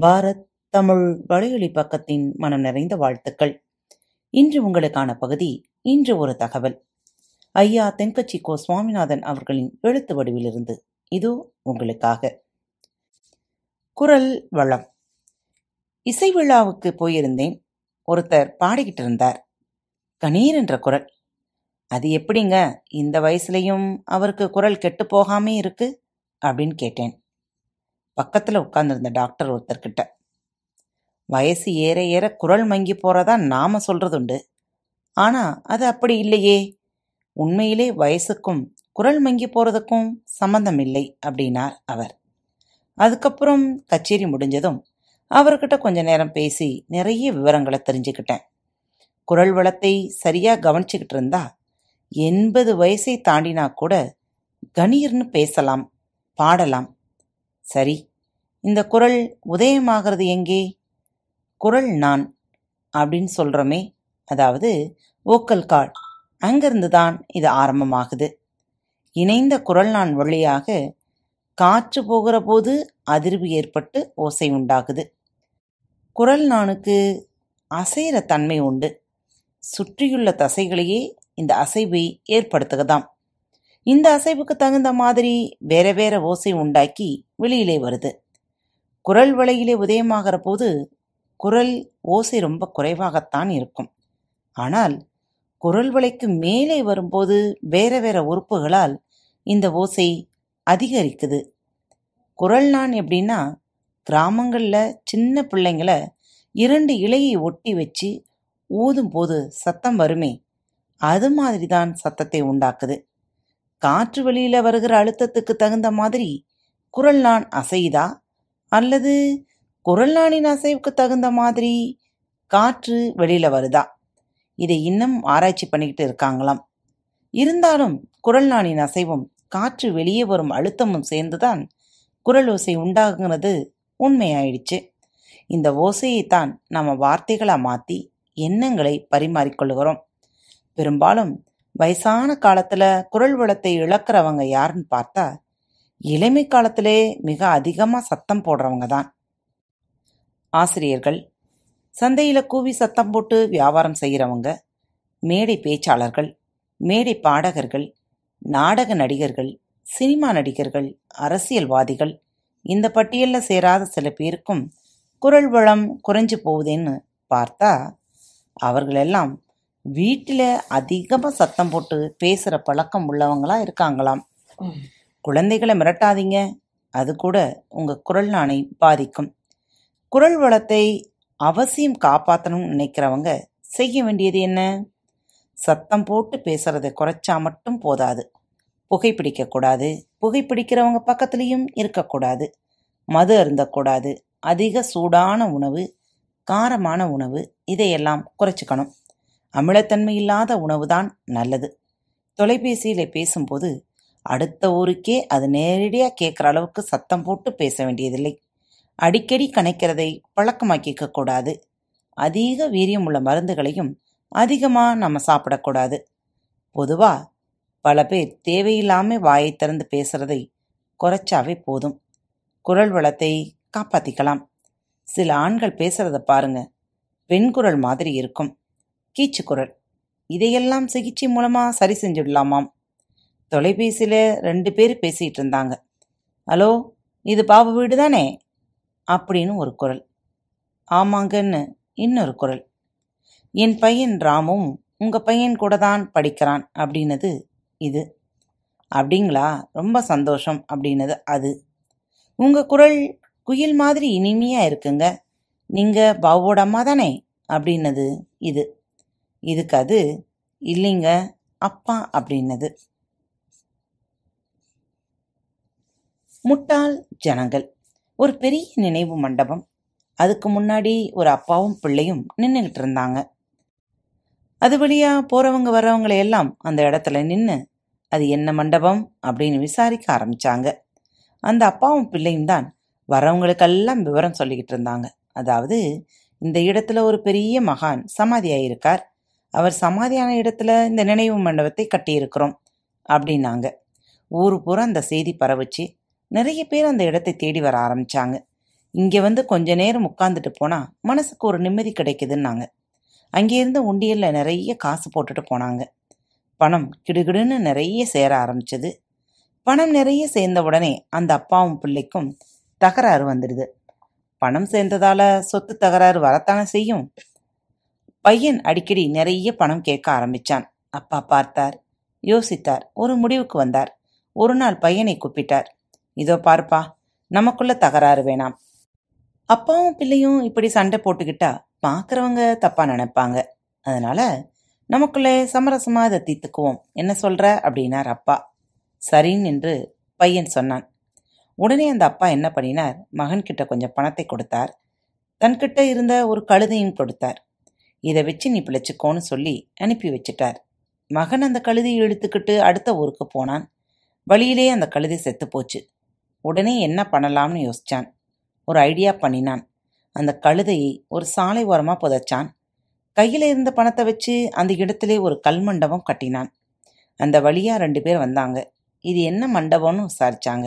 பாரத் தமிழ் வலையொலி பக்கத்தின் மனம் நிறைந்த வாழ்த்துக்கள். இன்று உங்களுக்கான பகுதி இன்று ஒரு தகவல். ஐயா தென்கட்சி கோ சுவாமிநாதன் அவர்களின் எழுத்து வடிவிலிருந்து இதோ உங்களுக்காக. குரல் வளம். இசை விழாவுக்கு போயிருந்தேன். ஒருத்தர் பாடிக்கிட்டு இருந்தார். கணீர் என்ற குரல். அது எப்படிங்க? இந்த வயசுலயும் அவருக்கு குரல் கெட்டு போகாமே இருக்கு? அப்படின்னு கேட்டேன். பக்கத்தில் உட்காந்துருந்த டாக்டர் ஒருத்தர்கிட்ட. வயசு ஏற ஏற குரல் மங்கி போறதா நாம சொல்றதுண்டு. ஆனா அது அப்படி இல்லையே. உண்மையிலே வயசுக்கும் குரல் மங்கி போறதுக்கும் சம்பந்தம் இல்லை அப்படின்னார் அவர். அதுக்கப்புறம் கச்சேரி முடிஞ்சதும் அவர்கிட்ட கொஞ்ச நேரம் பேசி நிறைய விவரங்களை தெரிஞ்சுக்கிட்டேன். குரல் வளத்தை சரியா கவனிச்சுக்கிட்டு இருந்தா எண்பது வயசை தாண்டினா கூட கணீர்னு பேசலாம் பாடலாம் சரி இந்த குரல் உதயமாகிறது எங்கே? குரல் நான் அப்படின்னு சொல்கிறோமே அதாவது ஓக்கல் கால் அங்கிருந்து தான் இது ஆரம்பமாகுது. இணைந்த குரல் நான் வழியாக காற்று போகிற போது அதிர்வு ஏற்பட்டு ஓசை உண்டாகுது. குரல் நானுக்கு அசைகிற தன்மை உண்டு. சுற்றியுள்ள தசைகளையே இந்த அசைவை ஏற்படுத்துகதாம். இந்த அசைவுக்கு தகுந்த மாதிரி வேற வேற ஓசை உண்டாக்கி வெளியிலே வருது. குரல் வளையிலே உதயமாகிற போது குரல் ஓசை ரொம்ப குறைவாகத்தான் இருக்கும். ஆனால் குரல் வளைக்கு மேலே வரும்போது வேற வேற உறுப்புகளால் இந்த ஓசை அதிகரிக்குது. குரல் நான் எப்படின்னா கிராமங்களில் சின்ன பிள்ளைங்கள இரண்டு இலையை ஒட்டி வச்சு ஊதும் போது சத்தம் வருமே அது மாதிரி தான் சத்தத்தை உண்டாக்குது. காற்று வெளியில வருகிற அழுத்தத்துக்கு தகுந்த மாதிரி குரல் நான் அசையுதா? அல்லது குரல் நானின் அசைவுக்கு தகுந்த மாதிரி காற்று வெளியில வருதா? இதை இன்னும் ஆராய்ச்சி பண்ணிக்கிட்டு இருக்காங்களாம். இருந்தாலும் குரல் நானின் அசைவும் காற்று வெளியே வரும் அழுத்தமும் சேர்ந்துதான் குரல் ஓசை உண்டாகுங்கிறது உண்மையாயிடுச்சு. இந்த ஓசையைத்தான் நாம் வார்த்தைகளாக மாற்றி எண்ணங்களை பரிமாறிக்கொள்கிறோம். பெரும்பாலும் வயசான காலத்துல குரல் வளத்தை இழக்கிறவங்க யாருன்னு பார்த்தா இளமை காலத்திலே மிக அதிகமா சத்தம் போடுறவங்க தான். ஆசிரியர்கள் சந்தையில கூவி சத்தம் போட்டு வியாபாரம் செய்கிறவங்க மேடை பேச்சாளர்கள் மேடை பாடகர்கள் நாடக நடிகர்கள் சினிமா நடிகர்கள் அரசியல்வாதிகள் இந்த பட்டியலில் சேராத சில பேருக்கும் குரல் வளம் குறைஞ்சு போகுதேன்னு பார்த்தா அவர்களெல்லாம் வீட்டில் அதிகமாக சத்தம் போட்டு பேசுகிற பழக்கம் உள்ளவங்களா இருக்காங்களாம். குழந்தைகளை மிரட்டாதீங்க. அது கூட உங்கள் குரல் நாணை பாதிக்கும். குரல் வளத்தை அவசியம் காப்பாற்றணும்னு நினைக்கிறவங்க செய்ய வேண்டியது என்ன? சத்தம் போட்டு பேசுறதை குறைச்சா மட்டும் போதாது. புகைப்பிடிக்கக்கூடாது புகைப்பிடிக்கிறவங்க பக்கத்துலேயும் இருக்கக்கூடாது மது அருந்தக்கூடாது அதிக சூடான உணவு காரமான உணவு இதையெல்லாம் குறைச்சிக்கணும். அமிலத்தன்மை இல்லாத உணவு தான் நல்லது. தொலைபேசியில் பேசும்போது அடுத்த ஊருக்கே அது நேரடியாக கேட்குற அளவுக்கு சத்தம் போட்டு பேச வேண்டியதில்லை. அடிக்கடி கணக்கிறதை பழக்கமாக்கிக்க கூடாது அதிக வீரியம் உள்ள மருந்துகளையும் அதிகமாக நம்ம சாப்பிடக்கூடாது. பொதுவாக பல பேர் தேவையில்லாமல் வாயை திறந்து பேசுறதை குறைச்சாவே போதும். குரல் வளத்தை காப்பாற்றிக்கலாம் சில ஆண்கள் பேசுறத பாருங்க. பெண் குரல் மாதிரி இருக்கும். கீச்சு குரல் இதையெல்லாம் சிகிச்சை மூலமா சரி செஞ்சிடலாமாம். தொலைபேசியில ரெண்டு பேர் பேசிட்டு இருந்தாங்க. ஹலோ இது பாபு வீடு தானே? அப்படின்னு ஒரு குரல். ஆமாங்கன்னு இன்னொரு குரல். என் பையன் ராமும் உங்க பையன் கூட தான் படிக்கிறான் அப்படின்னது இது. அப்படிங்களா? ரொம்ப சந்தோஷம் அப்படின்னது அது. உங்க குரல் குயில் மாதிரி இனிமையா இருக்குங்க. நீங்க பாபுவோட அம்மா தானே? அப்படின்னது இது. இதுக்கு அது இல்லைங்க அப்பா அப்படின்னது. முட்டாள் ஜனங்கள். ஒரு பெரிய நினைவு மண்டபம். அதுக்கு முன்னாடி ஒரு அப்பாவும் பிள்ளையும் நின்றுகிட்டு இருந்தாங்க. அது வழியா போறவங்க வர்றவங்களை எல்லாம் அந்த இடத்துல நின்று அது என்ன மண்டபம் அப்படின்னு விசாரிக்க ஆரம்பிச்சாங்க. அந்த அப்பாவும் பிள்ளையும் தான் வரவங்களுக்கெல்லாம் விவரம் சொல்லிக்கிட்டு இருந்தாங்க. அதாவது இந்த இடத்துல ஒரு பெரிய மகான் சமாதியாயிருக்கார். அவர் சமாதியான இடத்துல இந்த நினைவு மண்டபத்தை கட்டியிருக்கிறோம் அப்படின்னாங்க. ஊர் பூரா அந்த செய்தி பரவுச்சு. நிறைய பேர் அந்த இடத்தை தேடி வர ஆரம்பிச்சாங்க. இங்கே வந்து கொஞ்ச நேரம் உட்காந்துட்டு போனால் மனசுக்கு ஒரு நிம்மதி கிடைக்குதுன்னாங்க. அங்கேருந்து உண்டியலில் நிறைய காசு போட்டுட்டு போனாங்க. பணம் கிடுகிடுன்னு நிறைய சேர ஆரம்பிச்சது. பணம் நிறைய சேர்ந்த உடனே அந்த அப்பாவும் பிள்ளைக்கும் தகராறு வந்துடுது. பணம் சேர்ந்ததால சொத்து தகராறு வரத்தானே செய்யும்? பையன் அடிக்கடி நிறைய பணம் கேட்க ஆரம்பிச்சான். அப்பா பார்த்தார். யோசித்தார். ஒரு முடிவுக்கு வந்தார். ஒரு நாள் பையனை கூப்பிட்டார். இதோ பார்ப்பா நமக்குள்ள தகராறு வேணாம். அப்பாவும் பிள்ளையும் இப்படி சண்டை போட்டுக்கிட்டா பார்க்குறவங்க தப்பா நினைப்பாங்க. அதனால நமக்குள்ளே சமரசமா இதை தீர்த்துக்குவோம். என்ன சொல்ற? அப்படின்னார் அப்பா. சரின்னு என்று பையன் சொன்னான். உடனே அந்த அப்பா என்ன பண்ணினார்? மகன்கிட்ட கொஞ்சம் பணத்தை கொடுத்தார். தன்கிட்ட இருந்த ஒரு கழுதையும் கொடுத்தார். இதை வச்சு நீ பிழைச்சிக்கோன்னு சொல்லி அனுப்பி வச்சிட்டார். மகன் அந்த கழுதையை இழுத்துக்கிட்டு அடுத்த ஊருக்கு போனான். வழியிலே அந்த கழுதை செத்து போச்சு உடனே என்ன பண்ணலாம்னு யோசிச்சான். ஒரு ஐடியா பண்ணினான். அந்த கழுதையை ஒரு சாலை ஓரமாக புதைச்சான். கையில் இருந்த பணத்தை வச்சு அந்த இடத்திலே ஒரு கல் மண்டபம் கட்டினான். அந்த வழியாக ரெண்டு பேர் வந்தாங்க. இது என்ன மண்டபம்னு விசாரிச்சாங்க.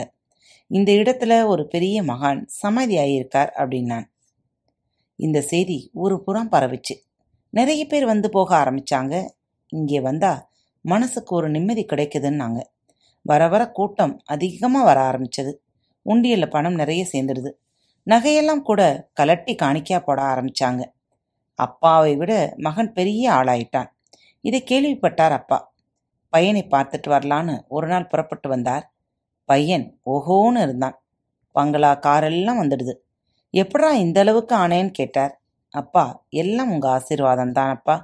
இந்த இடத்துல ஒரு பெரிய மகான் சமாதி ஆகியிருக்கார் அப்படின்னான். இந்த செய்தி ஒரு புறம் பரவிச்சு. நிறைய பேர் வந்து போக ஆரம்பிச்சாங்க. இங்கே வந்தால் மனசுக்கு ஒரு நிம்மதி கிடைக்குதுன்னாங்க. வர வர கூட்டம் அதிகமாக வர ஆரம்பிச்சது. உண்டியல்ல பணம் நிறைய சேர்ந்துடுது. நகையெல்லாம் கூட கலட்டி காணிக்கா போட ஆரம்பிச்சாங்க. அப்பாவை விட மகன் பெரிய ஆளாயிட்டான். இதை கேள்விப்பட்டார் அப்பா. பையனை பார்த்துட்டு வரலான்னு ஒரு நாள் புறப்பட்டு வந்தார். பையன் ஓஹோன்னு இருந்தான். பங்களா காரெல்லாம் வந்துடுது. எப்படா இந்த அளவுக்கு ஆனேன்னு கேட்டார். அப்பா எல்லாம் உங்கள் ஆசீர்வாதம் தான் அப்பா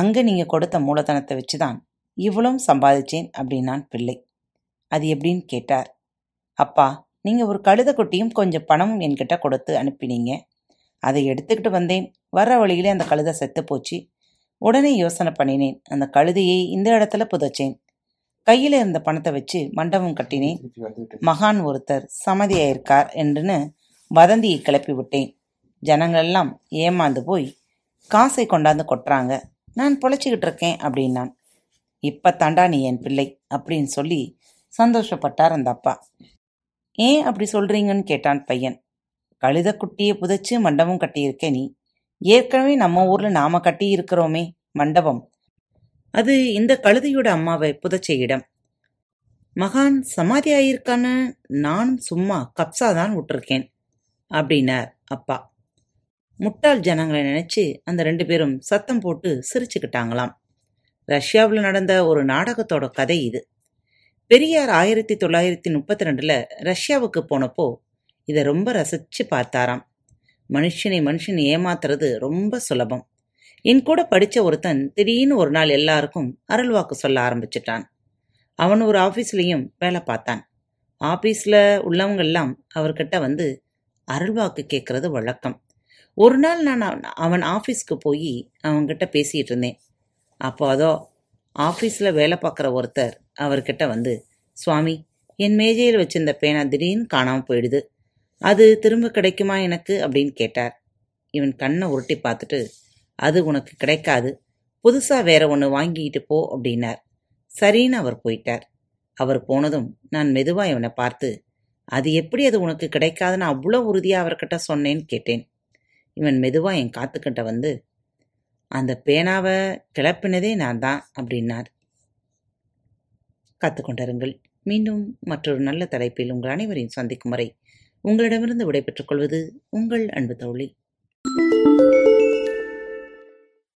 அங்கே நீங்கள் கொடுத்த மூலதனத்தை வச்சு தான் இவ்வளவும் சம்பாதிச்சேன் அப்படின்னான் பிள்ளை. அது எப்படின்னு கேட்டார். அப்பா நீங்கள் ஒரு கழுத குட்டியும் கொஞ்சம் பணமும் என்கிட்ட கொடுத்து அனுப்பினீங்க. அதை எடுத்துக்கிட்டு வந்தேன். வர்ற வழியிலே அந்த கழுதை செத்து போச்சு. உடனே யோசனை பண்ணினேன். அந்த கழுதையை இந்த இடத்துல புதைச்சேன். கையில் இருந்த பணத்தை வச்சு மண்டபம் கட்டினேன். மகான் ஒருத்தர் சமதியாயிருக்கார் என்றுன்னு வதந்தியை கிளப்பி விட்டேன். ஜனங்களெல்லாம் ஏமாந்து போய் காசை கொண்டாந்து கொட்டுறாங்க. நான் பொழைச்சிக்கிட்டு இருக்கேன் அப்படின்னான். இப்போ தாண்டா நீ என் பிள்ளை அப்படின்னு சொல்லி சந்தோஷப்பட்டார் அந்த அப்பா. ஏன் அப்படி சொல்கிறீங்கன்னு கேட்டான் பையன். கழுத குட்டியை புதைச்சு மண்டபம் கட்டியிருக்க நீ. ஏற்கனவே நம்ம ஊரில் நாம கட்டி இருக்கிறோமே மண்டபம். அது இந்த கழுதையோட அம்மாவை புதைச்ச இடம். மகான் சமாதி ஆயிருக்கான்னு நானும் சும்மா கப்ஸா தான் விட்டுருக்கேன் அப்படின்னார் அப்பா. முட்டாள் ஜனங்களை நினைச்சு அந்த ரெண்டு பேரும் சத்தம் போட்டு சிரிச்சுக்கிட்டாங்களாம். ரஷ்யாவில் நடந்த ஒரு நாடகத்தோட கதை இது. பெரியார் ஆயிரத்தி தொள்ளாயிரத்தி முப்பத்தி ரெண்டுல ரஷ்யாவுக்கு போனப்போ இதை ரொம்ப ரசிச்சு பார்த்தாராம். மனுஷனை மனுஷன் ஏமாத்துறது ரொம்ப சுலபம். என் கூட படிச்ச ஒருத்தன் திடீர்னு ஒரு நாள் எல்லாருக்கும் அருள்வாக்கு சொல்ல ஆரம்பிச்சிட்டான். அவன் ஒரு ஆஃபீஸ்லேயும் வேலை பார்த்தான். ஆஃபீஸில் உள்ளவங்க எல்லாம் அவர்கிட்ட வந்து அருள்வாக்கு கேட்கறது வழக்கம். ஒரு நாள் நான் அவன்- அவன் போய் அவன்கிட்ட பேசிகிட்டு இருந்தேன். அப்போ அதோ ஆஃபீஸில் வேலை பார்க்குற ஒருத்தர் அவர்கிட்ட வந்து சுவாமி என் மேஜையில் வச்சிருந்த பேனா திடீர்னு காணாமல் போயிடுது. அது திரும்ப கிடைக்குமா எனக்கு? அப்படின்னு கேட்டார். இவன் கண்ணை உருட்டி பார்த்துட்டு அது உனக்கு கிடைக்காது. புதுசாக வேற ஒன்று வாங்கிட்டு போ அப்படின்னார். சரின்னு அவர் போயிட்டார். அவர் போனதும் நான் மெதுவாக இவனை பார்த்து அது எப்படி அது உனக்கு கிடைக்காதுன்னு அவ்வளோ உறுதியாக அவர்கிட்ட சொன்னேன்னு கேட்டேன். இவன் மெதுவா என் காத்துக்கிட்ட வந்து அந்த பேனாவை கிளப்பினதே நான் தான் அப்படின்னார். காத்துக்கொண்டிருங்கள் மீண்டும் மற்றொரு நல்ல தலைப்பில் உங்கள் அனைவரையும் சந்திக்கும் வரை உங்களிடமிருந்து விடைபெற்றுக் கொள்வது உங்கள் அன்பு தோழி.